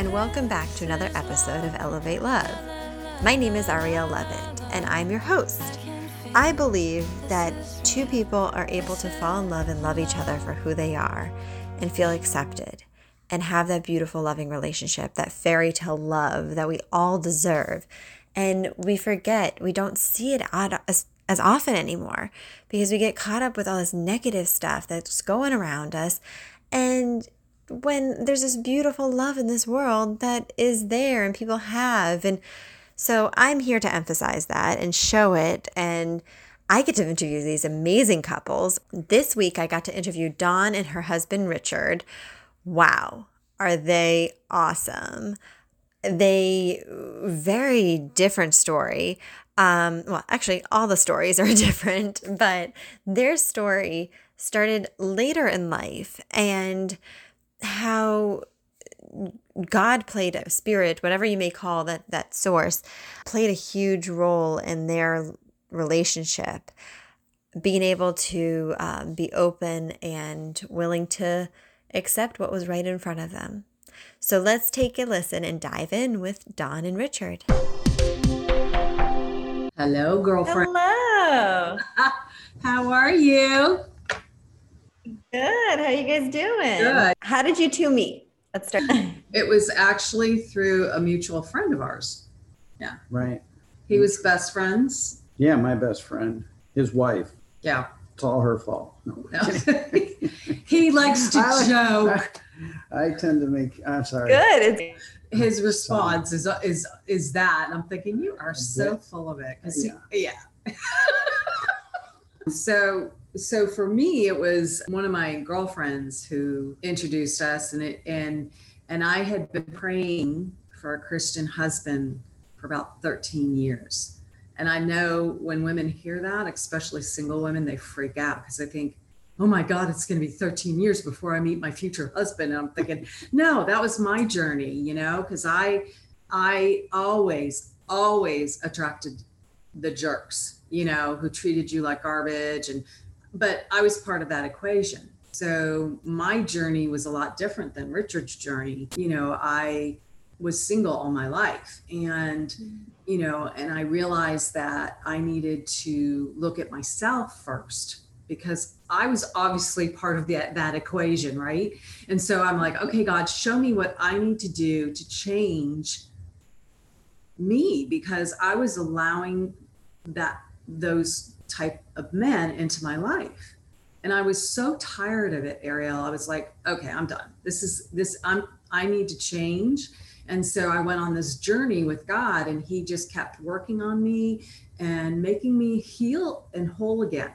and welcome back to another episode of Elevate Love. My name is Ariel Levitt, and I'm your host. I believe that two people are able to fall in love and love each other for who they are and feel accepted and have that beautiful, loving relationship, that fairy tale love that we all deserve. And we forget, we don't see it as, as often anymore because we get caught up with all this negative stuff that's going around us. And when there's this beautiful love in this world that is there and people have. And so I'm here to emphasize that and show it. And I get to interview these amazing couples. This week, I got to interview Dawn and her husband, Richard. Wow, are they awesome! They very different story. Um, well, actually, all the stories are different, but their story started later in life and how God played a spirit, whatever you may call that that source, played a huge role in their relationship. Being able to um, be open and willing to accept what was right in front of them. So let's take a listen and dive in with Dawn and Richard. Hello, girlfriend. Hello. How are you? Good. How you guys doing? Good. How did you two meet? Let's start. It was actually through a mutual friend of ours. Yeah. Right. He was best friends. Yeah, my best friend, his wife. Yeah. It's all her fault. No. No. he likes to I- joke. I tend to make. I'm sorry. Good. It's His response is is is that. And I'm thinking you are so full of it. 'Cause he- yeah. so so for me it was one of my girlfriends who introduced us and it and and I had been praying for a Christian husband for about 13 years. And I know when women hear that, especially single women, they freak out because they think, oh my God, it's going to be 13 years before I meet my future husband. And I'm thinking, no, that was my journey, you know, because I, I always, always attracted the jerks, you know, who treated you like garbage. And, but I was part of that equation. So my journey was a lot different than Richard's journey. You know, I was single all my life and mm-hmm. you know and i realized that i needed to look at myself first because i was obviously part of that that equation right and so i'm like okay god show me what i need to do to change me because i was allowing that those type of men into my life and i was so tired of it ariel i was like okay i'm done this is this i'm i need to change and so I went on this journey with God, and He just kept working on me and making me heal and whole again.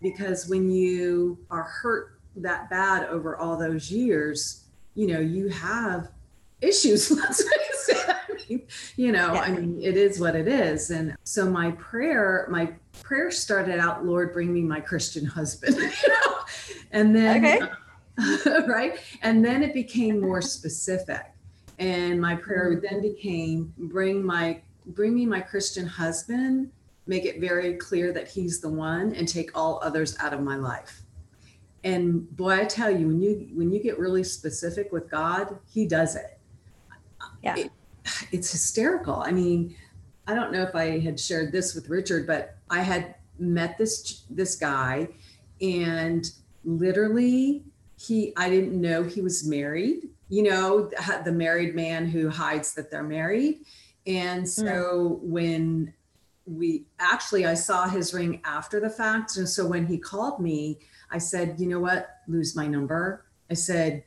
Because when you are hurt that bad over all those years, you know, you have issues. face it. I mean, you know, I mean, it is what it is. And so my prayer, my prayer started out, Lord, bring me my Christian husband. you know? And then, Okay. right? And then it became more specific and my prayer mm-hmm. then became bring my bring me my christian husband make it very clear that he's the one and take all others out of my life and boy i tell you when you when you get really specific with god he does it Yeah. It- it's hysterical. I mean i don't know if i had shared this with richard but i had met this this guy and literally he i didn't know he was married you know the married man who hides that they're married. And so hmm. when we actually i saw his ring after the fact. And so when he called me i said you know what? Lose my number. I said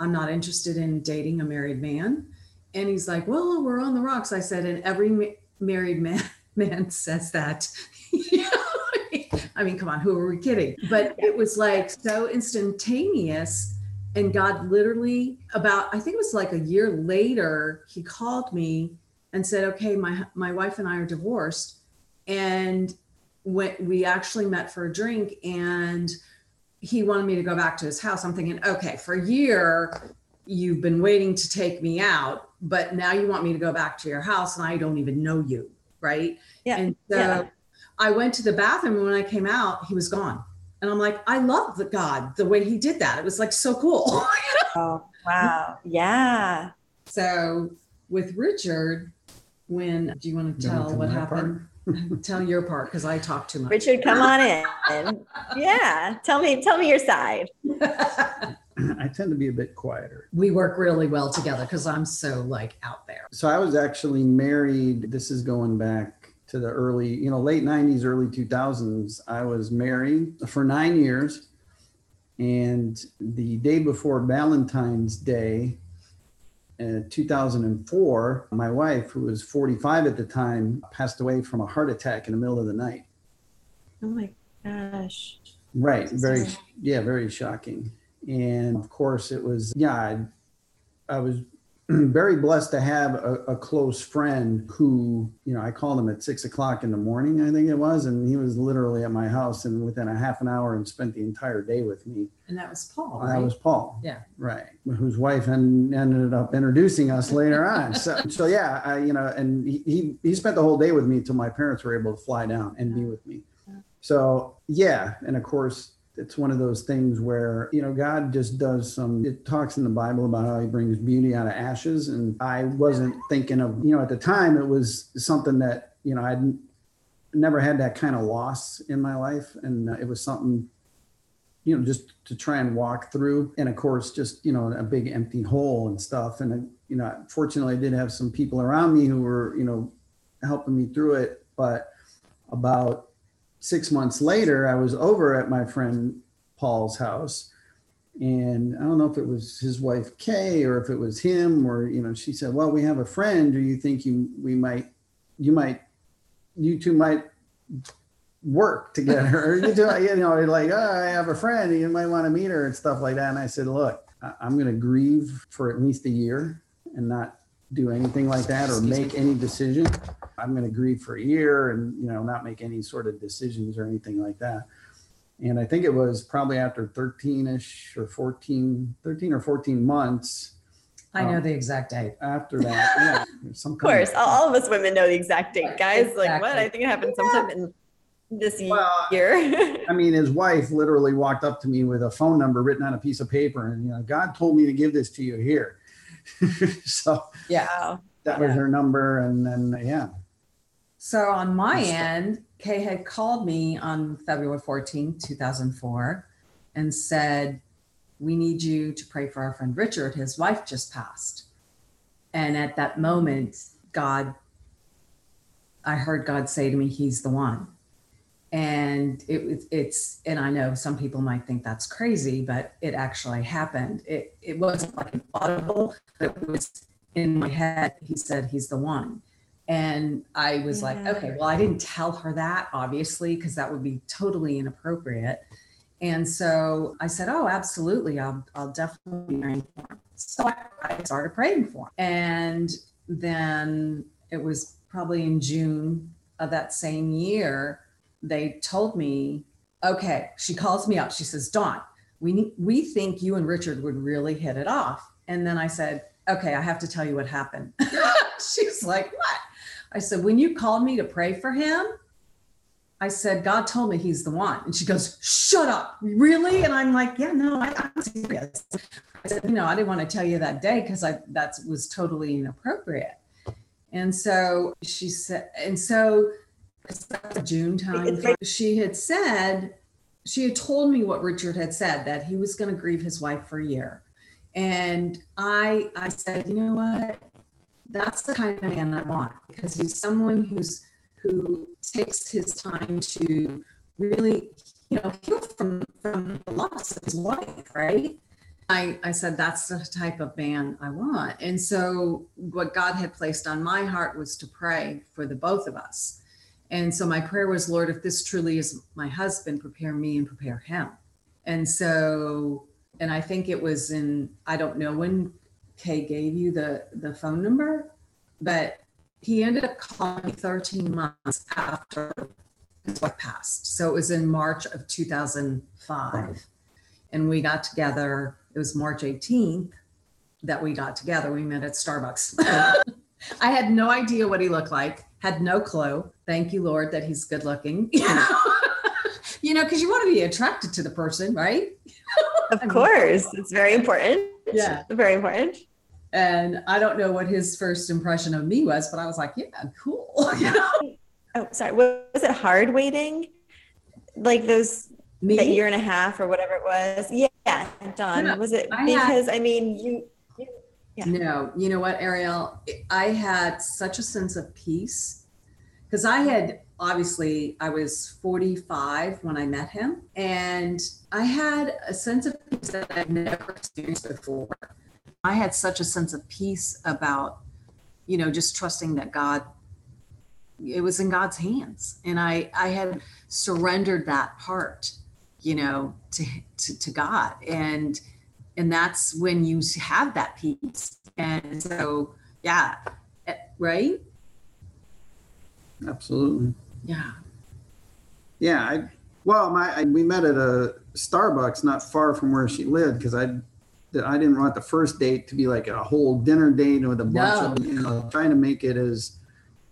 i'm not interested in dating a married man and he's like well we're on the rocks i said and every ma- married man man says that. You know? i mean? Come on who are we kidding? But it was like so instantaneous. And God literally about I think it was like a year later he called me and said okay my my wife and I are divorced and when we actually met for a drink and he wanted me to go back to his house. I'm thinking okay for a year you've been waiting to take me out but now you want me to go back to your house and I don't even know you right Yeah, and so yeah. I went to the bathroom and when I came out he was gone and I'm like, I love the God, the way he did that. It was like so cool. Oh, wow. Yeah. So with Richard, when do you want to tell to what happened? tell your part because I talk too much. Richard, come on in. Yeah. Tell me, tell me your side. I tend to be a bit quieter. we work really well together because I'm so like out there. So I was actually married. This is going back to the early, you know, late 90s, early 2000s. I was married for nine years. And the day before Valentine's Day, uh, in 2004, my wife, who was 45 at the time, passed away from a heart attack in the middle of the night. Oh my gosh. Right. Very, yeah, very shocking. And of course, it was, yeah, I, I was very blessed to have a, a close friend who, you know, I called him at six o'clock in the morning, I think it was, and he was literally at my house and within a half an hour and spent the entire day with me. And that was Paul. That right? was Paul. Yeah. Right. Whose wife en- ended up introducing us later on. So, so yeah, I, you know, and he, he, he spent the whole day with me until my parents were able to fly down and be with me. So yeah. And of course, it's one of those things where, you know, God just does some, it talks in the Bible about how he brings beauty out of ashes. And I wasn't thinking of, you know, at the time it was something that, you know, I'd never had that kind of loss in my life. And it was something you know, just to try and walk through. And of course, just, you know, a big empty hole and stuff. And, you know, fortunately, I did have some people around me who were, you know, helping me through it. But about six months later, I was over at my friend Paul's house. And I don't know if it was his wife Kay or if it was him or, you know, she said, Well, we have a friend. Do you think you we might you might you two might work together. Or you, do, you know, like, oh, I have a friend, you might want to meet her and stuff like that. And I said, look, I'm going to grieve for at least a year and not do anything like that or Excuse make any decision. I'm going to grieve for a year and, you know, not make any sort of decisions or anything like that. And I think it was probably after 13 ish or 14, 13 or 14 months I know Um, the exact date. after that. Yeah, some Of course. All, all of us women know the exact date, guys. Like what? I think it happened sometime in this Well, year. I mean, his wife literally walked up to me with a phone number written on a piece of paper, and you know, God told me to give this to you here. so Yeah. wow. that was her number, and then yeah, So on my end, Kay had called me on February 14th, 2004, and said, We need you to pray for our friend Richard. His wife just passed. And at that moment, God, I heard God say to me, He's the one. And it it's and I know some people might think that's crazy, but it actually happened. It it wasn't like an audible, but it was in my head. He said he's the one. And I was like, okay, well, I didn't tell her that, obviously, because that would be totally inappropriate. And so I said, oh, absolutely. I'll, I'll definitely be praying for him. So I, I started praying for him. And then it was probably in June of that same year, they told me, okay, she calls me up. She says, Dawn, we, need, we think you and Richard would really hit it off. And then I said, okay, I have to tell you what happened. She's like, what? I said, when you called me to pray for him, I said, God told me he's the one. And she goes, shut up. Really? And I'm like, yeah, no, I, I'm serious. I said, you know, I didn't want to tell you that day because I that was totally inappropriate. And so she said, and so June time. She had said, she had told me what Richard had said that he was going to grieve his wife for a year. And I I said, you know what? That's the kind of man I want because he's someone who's who takes his time to really, you know, heal from from the loss of his wife, right? I, I said that's the type of man I want. And so what God had placed on my heart was to pray for the both of us. And so my prayer was, Lord, if this truly is my husband, prepare me and prepare him. And so, and I think it was in, I don't know when Kay gave you the the phone number, but he ended up calling me 13 months after his wife passed. So it was in March of 2005. And we got together, it was March 18th that we got together. We met at Starbucks. I had no idea what he looked like, had no clue. Thank you, Lord, that he's good looking. you know, because you want to be attracted to the person, right? Of I mean- course. It's very important. Yeah. Very important. And I don't know what his first impression of me was, but I was like, yeah, cool. you know? Oh, sorry. Was it hard waiting? Like those Me? that year and a half or whatever it was? Yeah. Yeah, was it I had- because I mean you Yeah. No, you know what, Ariel? I had such a sense of peace because I had obviously I was 45 when I met him, and I had a sense of peace that I'd never experienced before. I had such a sense of peace about, you know, just trusting that God. It was in God's hands, and I I had surrendered that part, you know, to to, to God, and and that's when you have that peace and so yeah eh, right Absolutely. yeah Yeah, I well, my I, we met at a Starbucks not far from where she lived because I I didn't want the first date to be like a whole dinner date with a bunch of you know trying to make it as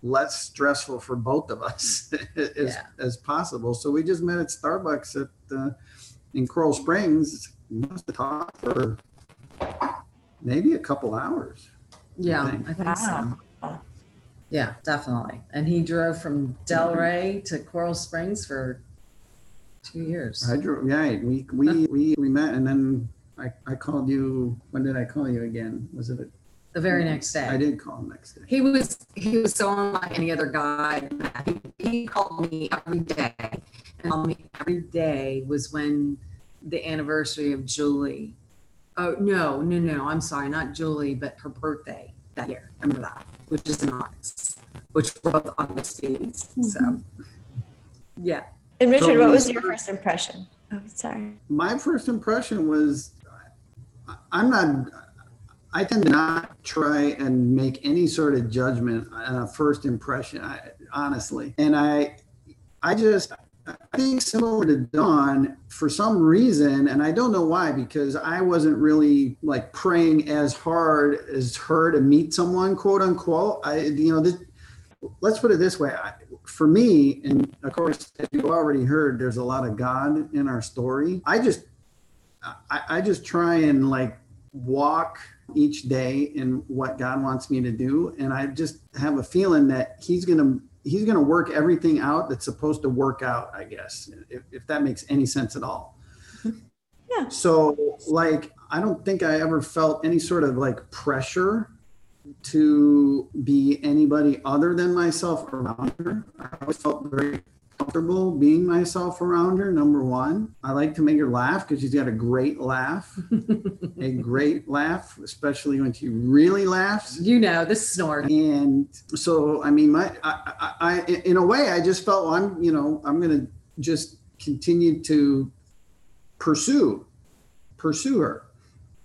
less stressful for both of us as Yeah. as possible. So we just met at Starbucks at uh, in Coral Springs. We must have talked for maybe a couple hours. yeah I think. i think Wow. so yeah definitely and he drove from delray to coral springs for two years I drove. Yeah, we we we we met, and then I I called you. When did I call you again? Was it? A, the very next day I did call him next day. he was he was so unlike any other guy he, he called me every day and called me every day was when the anniversary of julie oh no no no i'm sorry not julie but her birthday that year remember that which is in august which we're both august babies so mm-hmm. yeah and Richard, So what was your first impression? Oh, sorry. My first impression was, I- I'm not. I tend to not try and make any sort of judgment on a first impression, I, honestly. And I, I just, I think similar to Dawn, for some reason, and I don't know why, because I wasn't really like praying as hard as her to meet someone, quote unquote. I, you know, this, let's put it this way. I, for me, and of course, you already heard, there's a lot of God in our story. I just, I, I just try and like walk each day in what God wants me to do, and I just have a feeling that He's gonna He's gonna work everything out that's supposed to work out. I guess if, if that makes any sense at all. Yeah. So, like, I don't think I ever felt any sort of like pressure to be anybody other than myself around her. I always felt very comfortable being myself around her. Number one, I like to make her laugh because she's got a great laugh, a great laugh, especially when she really laughs. you know the snort And so, I mean, my, I, I, I, in a way, I just felt well, I'm, you know, I'm going to just continue to pursue, pursue her.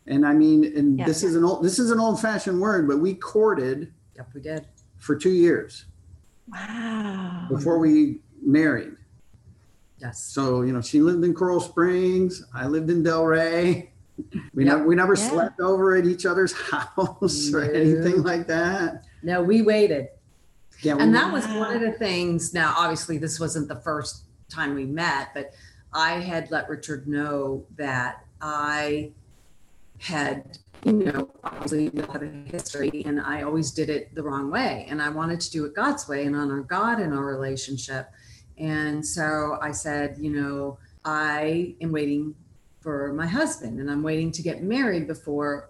And I mean, and Yeah. this is an old, this is an old fashioned word, but we courted yep we did for two years Wow. before we married. yes So, you know, she lived in Coral Springs. I lived in Delray. We Yep. never, we never Yeah. slept over at each other's house or anything like that. no we waited Yeah. and we- that was one of the things now obviously this wasn't the first time we met but i had let richard know that i had you know obviously have a history and i always did it the wrong way and i wanted to do it god's way and honor god in our relationship and so i said you know i am waiting for my husband and i'm waiting to get married before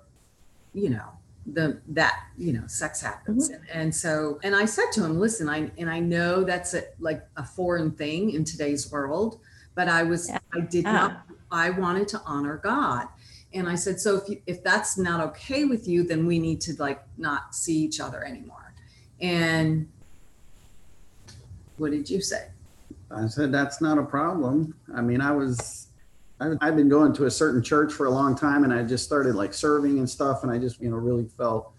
you know the that you know sex happens. And, and so and i said to him listen i and i know that's a, like a foreign thing in today's world but i was Yeah. i did uh-huh. not i wanted to honor god. And i said so if you, if that's not okay with you then we need to like not see each other anymore. And what did you say I said, that's not a problem. I mean, I was, I've been going to a certain church for a long time and I just started like serving and stuff. And I just, you know, really felt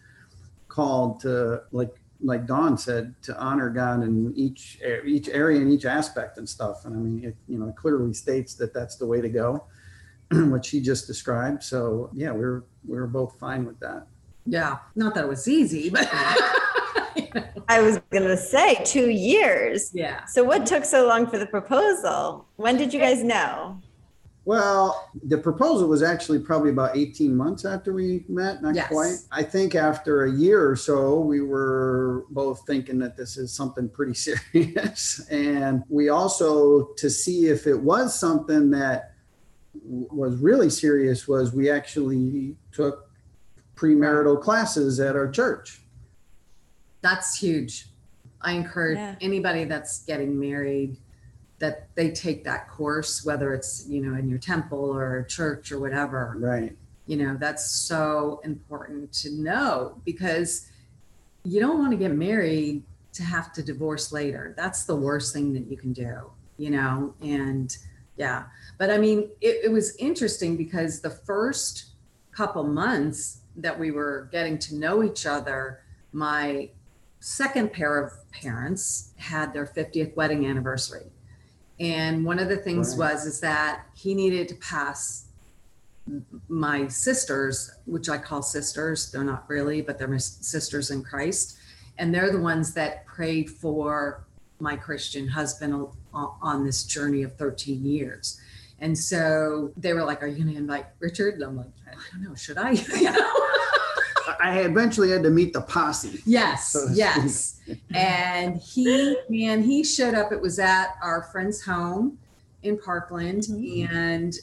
called to like, like Dawn said, to honor God in each, each area and each aspect and stuff. And I mean, it, you know, clearly states that that's the way to go, what she just described. So yeah, we're we were both fine with that. yeah not that it was easy but I was gonna say two years. yeah So what took so long for the proposal? When did you guys know? Well, the proposal was actually probably about 18 months after we met, not Yes. quite. I think after a year or so, we were both thinking that this is something pretty serious. and we also, to see if it was something that was really serious, was we actually took premarital classes at our church. That's huge. I encourage Yeah. anybody that's getting married that they take that course, whether it's, you know, in your temple or church or whatever. Right. You know, that's so important to know because you don't want to get married to have to divorce later. That's the worst thing that you can do, you know? And yeah, but I mean, it, it was interesting because the first couple months that we were getting to know each other, my second pair of parents had their 50th wedding anniversary. And one of the things Right. was is that he needed to pass my sisters, which I call sisters, they're not really, but they're my sisters in Christ. And they're the ones that prayed for my Christian husband on, this journey of 13 years. And so they were like, Are you going to invite Richard? And I'm like, I don't know. Should I? You know? I eventually had to meet the posse. Yes, So yes. And he, man, he showed up. It was at our friend's home in Parkland. Mhm. And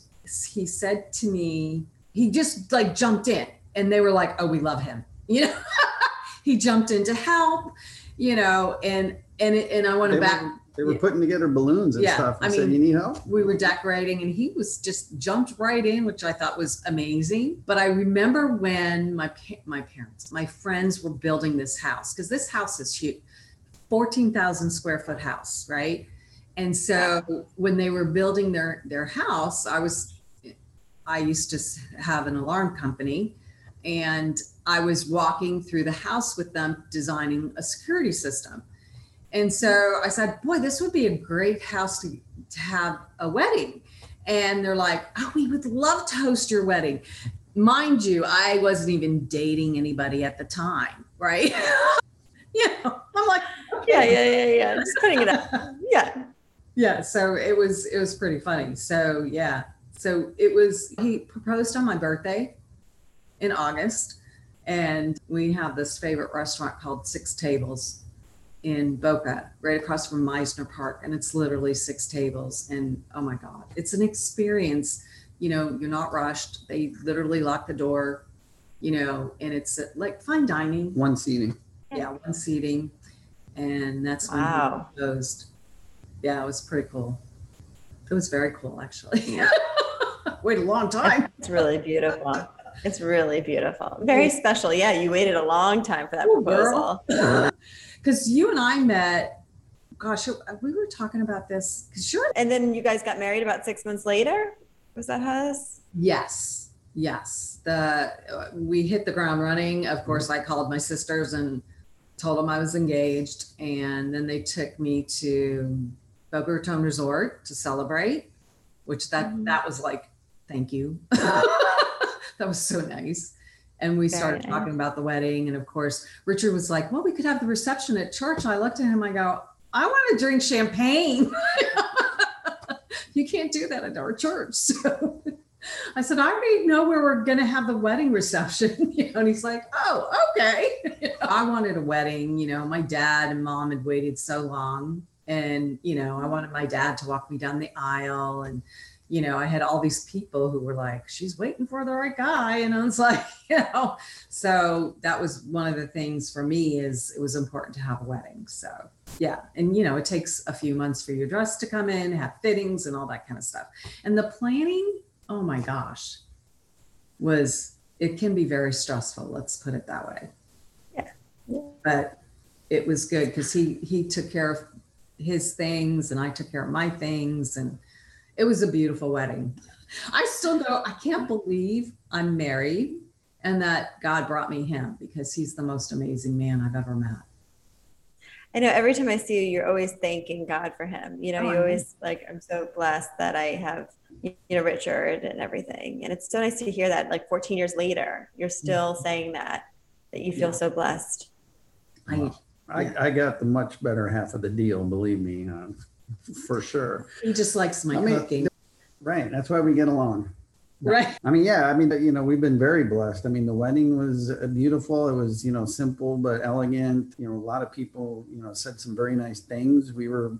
he said to me, he just like jumped in and they were like, oh, we love him. You know, he jumped in to help, you know, and, and, and I want to back, were, they were Yeah. putting together balloons and Yeah, stuff and I said, mean- You need help? we were decorating and he was just jumped right in which i thought was amazing but i remember when my my parents my friends were building this house because this house is huge 14000 square foot house right and so when they were building their their house i was i used to have an alarm company and i was walking through the house with them designing a security system and so i said boy this would be a great house to to have a wedding. And they're like, oh, we would love to host your wedding. Mind you, I wasn't even dating anybody at the time, right? you know, I'm like, Yeah, yeah, yeah, yeah. Just putting it up. Yeah. yeah. So it was, it was pretty funny. So yeah. So it was, he proposed on my birthday in August. And we have this favorite restaurant called Six Tables in Boca, right across from Mizner Park. And it's literally six tables. And oh my God, it's an experience. You know, you're not rushed. They literally lock the door, you know, and it's uh, like fine dining. One seating. Yeah, one seating. And that's when he Wow. closed. Yeah, it was pretty cool. It was very cool, actually. Waited a long time. It's really beautiful. It's really beautiful. Very special. Yeah, you waited a long time for that Ooh, girl. proposal. Because you and I met, gosh, we were talking about this. Because you're And then you guys got married about six months later? Was that us? Yes, yes. The uh, we hit the ground running. Of course, I called my sisters and told them I was engaged, and then they took me to Boca Raton Resort to celebrate, which that Mhm. that was like, thank you. that was so nice. And we started talking about the wedding, and of course, Richard was like, "Well, we could have the reception at church." And I looked at him. I go, "I want to drink champagne." you can't do that at our church. So I said, I already know where we're going to have the wedding reception. You know, and he's like, oh, okay. You know, I wanted a wedding. You know, my dad and mom had waited so long. And, you know, I wanted my dad to walk me down the aisle. And, you know, I had all these people who were like, she's waiting for the right guy. And I was like, you know, so that was one of the things for me is it was important to have a wedding. So yeah. And, you know, it takes a few months for your dress to come in, have fittings and all that kind of stuff. And the planning, oh my gosh, was it can be very stressful. Let's put it that way. Yeah. Yeah. But it was good because he he took care of his things and I took care of my things and it was a beautiful wedding. I still go, I can't believe I'm married and that God brought me him because he's the most amazing man I've ever met. I know every time I see you, you're always thanking God for him. You know, Oh, you always like, I'm so blessed that I have, you know, Richard and everything. And it's so nice to hear that like 14 years later, you're still saying that, that you feel Yeah. so blessed. I, I, I got the much better half of the deal, believe me, uh, for sure. he just likes my I mean, cooking. right. That's why we get along. Right. I mean, yeah, I mean, you know, we've been very blessed. I mean, the wedding was uh, beautiful. It was, you know, simple but elegant. You know, a lot of people, you know, said some very nice things. We were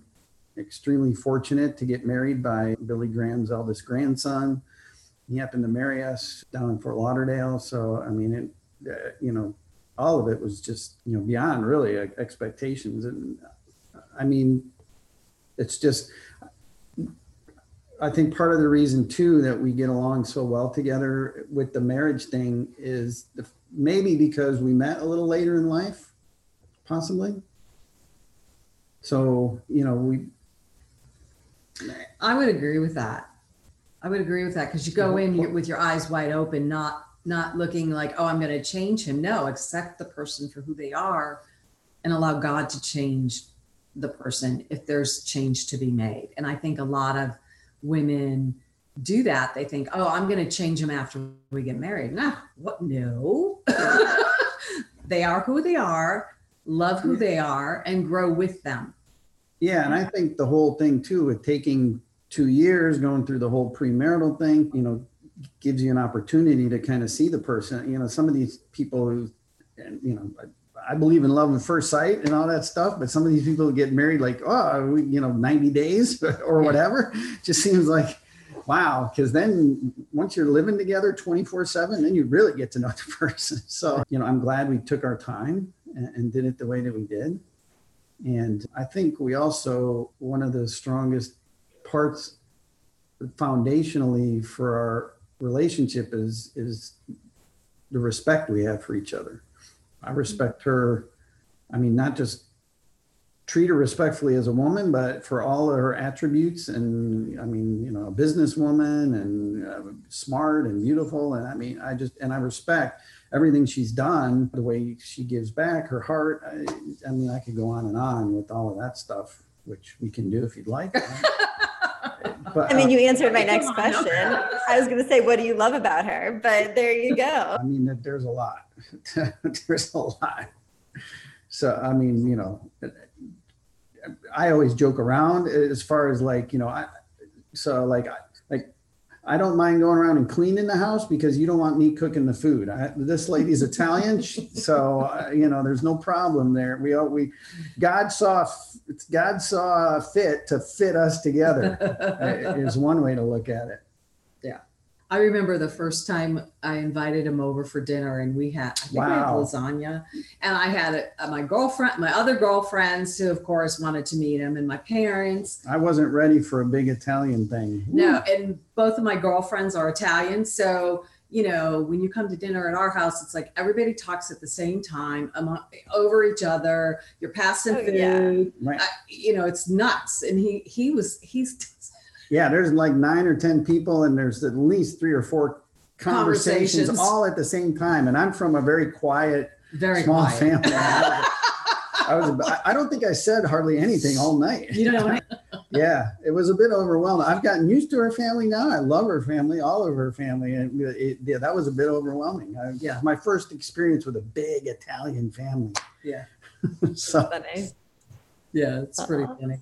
extremely fortunate to get married by Billy Graham's eldest grandson. He happened to marry us down in Fort Lauderdale. So, I mean, it, uh, you know, all of it was just, you know, beyond really expectations. And uh, I mean, it's just, I think part of the reason too that we get along so well together with the marriage thing is the, maybe because we met a little later in life, possibly. So you know we. I would agree with that. I would agree with that because you go in with your eyes wide open, not not looking like, oh, I'm going to change him. No, accept the person for who they are, and allow God to change the person if there's change to be made. And I think a lot of women do that. They think, oh, I'm going to change him after we get married. No, what? No. they are who they are, love who they are, and grow with them. Yeah, and I think the whole thing too with taking two years, going through the whole premarital thing, you know, gives you an opportunity to kind of see the person. You know, some of these people who, and you know, I believe in love at first sight and all that stuff, but some of these people get married like, oh, we, you know, 90 days or whatever, just seems like, wow. Because then once you're living together 24 7, then you really get to know the person. So, you know, I'm glad we took our time and, and did it the way that we did. And I think we also, one of the strongest parts foundationally for our relationship is, is the respect we have for each other. I respect her. I mean, not just treat her respectfully as a woman, but for all of her attributes. And I mean, you know, a businesswoman and uh, smart and beautiful. And I mean, I just, and I respect everything she's done, the way she gives back, her heart. I, I mean, I could go on and on with all of that stuff, which we can do if you'd like. But, I mean, you uh, answered my next question. I was going to say, what do you love about her? But there you go. I mean, there's a lot. there's a lot. So, I mean, you know, I always joke around as far as like, you know, I, so like, I like, I don't mind going around and cleaning the house because you don't want me cooking the food. I, this lady's Italian, so uh, you know there's no problem there. We all we God saw God saw fit to fit us together. is one way to look at it. I remember the first time I invited him over for dinner, and we had I think wow. we had lasagna, and I had a, a, my girlfriend, my other girlfriends, who of course wanted to meet him, and my parents. I wasn't ready for a big Italian thing. No, and both of my girlfriends are Italian, so you know when you come to dinner at our house, it's like everybody talks at the same time among, over each other. You're passing oh, food, yeah. right. I, you know, it's nuts. And he he was he's yeah, there's like nine or 10 people, and there's at least three or four conversations, conversations. all at the same time. And I'm from a very quiet, very small quiet. family. I was, I don't think I said hardly anything all night. You know, yeah, it was a bit overwhelming. I've gotten used to her family now. I love her family, all of her family, and it, yeah, that was a bit overwhelming. I, yeah, my first experience with a big Italian family. Yeah, so funny. Yeah, it's pretty uh-huh. funny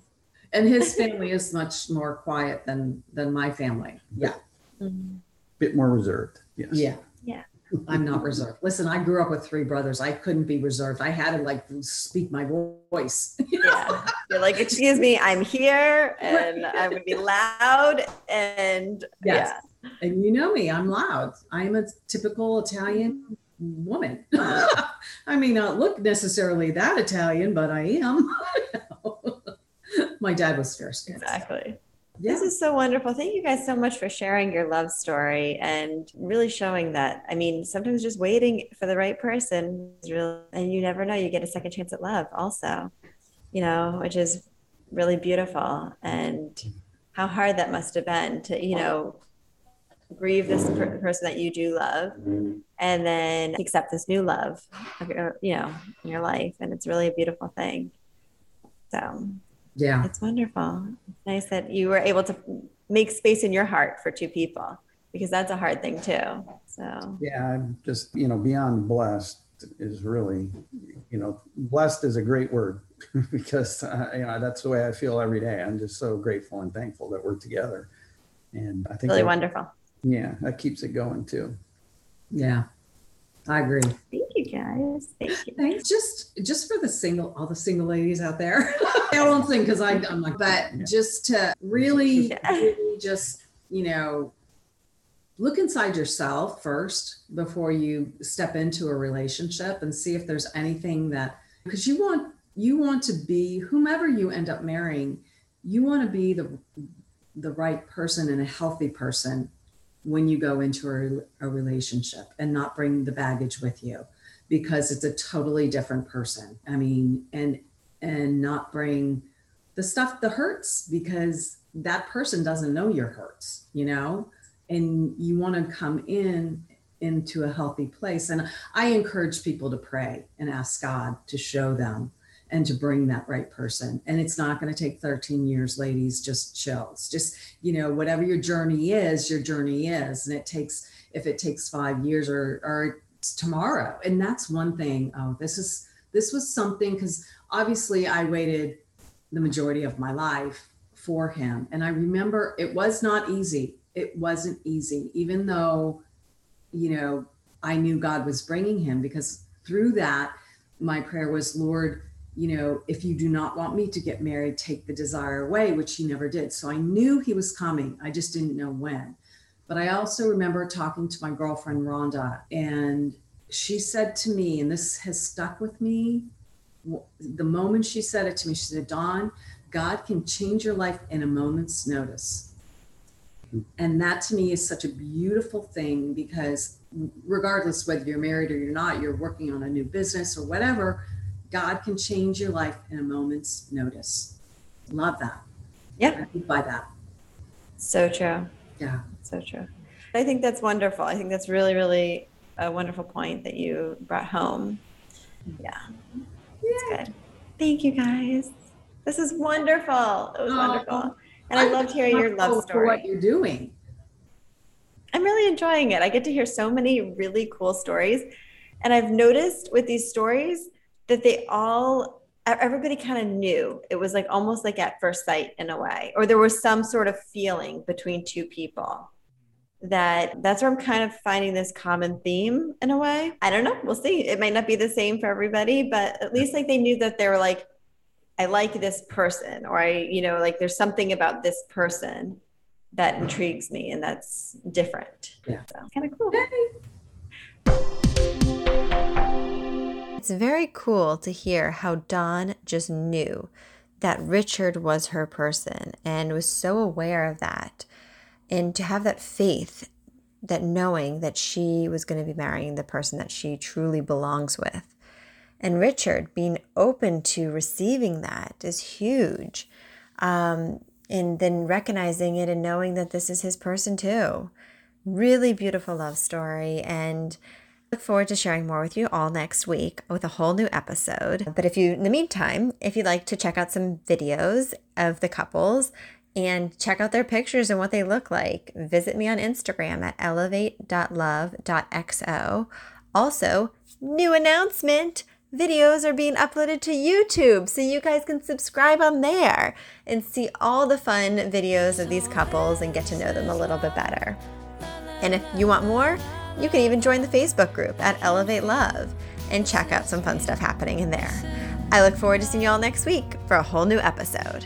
and his family is much more quiet than than my family. Yeah. Mm-hmm. Bit more reserved. Yes. Yeah. Yeah. I'm not reserved. Listen, I grew up with three brothers. I couldn't be reserved. I had to like speak my voice. yeah. You're like, excuse me, I'm here and I'm gonna be loud and yes. yeah. And you know me, I'm loud. I'm a typical Italian woman. I may not look necessarily that Italian, but I am. My dad was fair skinned. Exactly. Yeah. This is so wonderful. Thank you guys so much for sharing your love story and really showing that. I mean, sometimes just waiting for the right person is really, and you never know, you get a second chance at love also, you know, which is really beautiful. And how hard that must have been to, you know, grieve this per- person that you do love and then accept this new love, you know, in your life. And it's really a beautiful thing. So yeah. It's wonderful. It's nice that you were able to make space in your heart for two people because that's a hard thing too. So, yeah, I'm just, you know, beyond blessed is really, you know, blessed is a great word because, uh, you know, that's the way I feel every day. I'm just so grateful and thankful that we're together. And I think really that- wonderful. yeah, that keeps it going too. Yeah, I agree. Thank you guys. Thank you. Thanks. Just just for the single, all the single ladies out there. I don't think because I'm like, but Yeah. just to really, Yeah. really just you know, look inside yourself first before you step into a relationship and see if there's anything that because you want you want to be whomever you end up marrying, you want to be the the right person and a healthy person when you go into a, a relationship and not bring the baggage with you because it's a totally different person. I mean, and and not bring the stuff that hurts because that person doesn't know your hurts, you know, and you want to come in into a healthy place. And I encourage people to pray and ask God to show them and to bring that right person. And it's not going to take 13 years, ladies, just chills. Just, you know, whatever your journey is, your journey is. And it takes, if it takes five years or, or tomorrow. And that's one thing. Oh, this is, this was something because obviously I waited the majority of my life for him. And I remember it was not easy. It wasn't easy, even though, you know, I knew God was bringing him because through that, my prayer was, Lord, you know, if you do not want me to get married, take the desire away, which he never did. So I knew he was coming. I just didn't know when. But I also remember talking to my girlfriend, Rhonda, and she said to me, and this has stuck with me the moment she said it to me, she said, Dawn, God can change your life in a moment's notice. And that to me is such a beautiful thing because regardless whether you're married or you're not, you're working on a new business or whatever, God can change your life in a moment's notice. Love that. Yep. I by that. So true. Yeah. So true. I think that's wonderful. I think that's really, really a wonderful point that you brought home. Yeah. That's good. Thank you guys. This is wonderful. It was Oh, wonderful. And I I'm loved hearing your grateful love For what you're doing. I'm really enjoying it. I get to hear so many really cool stories. And I've noticed with these stories that they all, everybody kind of knew. It was like almost like at first sight in a way, or there was some sort of feeling between two people. That that's where I'm kind of finding this common theme in a way. I don't know. We'll see. It might not be the same for everybody, but at least like they knew that they were like, I like this person, or I, you know, like there's something about this person that intrigues me and that's different. Yeah. So kind of cool. It's very cool to hear how Dawn just knew that Richard was her person and was so aware of that. And to have that faith, that knowing that she was going to be marrying the person that she truly belongs with. And Richard being open to receiving that is huge. Um, and then recognizing it and knowing that this is his person too. Really beautiful love story. And look forward to sharing more with you all next week with a whole new episode. But if you, in the meantime, if you'd like to check out some videos of the couples and check out their pictures and what they look like, visit me on Instagram at elevate.love.xo. Also, new announcement videos are being uploaded to YouTube, so you guys can subscribe on there and see all the fun videos of these couples and get to know them a little bit better. And if you want more, you can even join the Facebook group at Elevate Love and check out some fun stuff happening in there. I look forward to seeing you all next week for a whole new episode.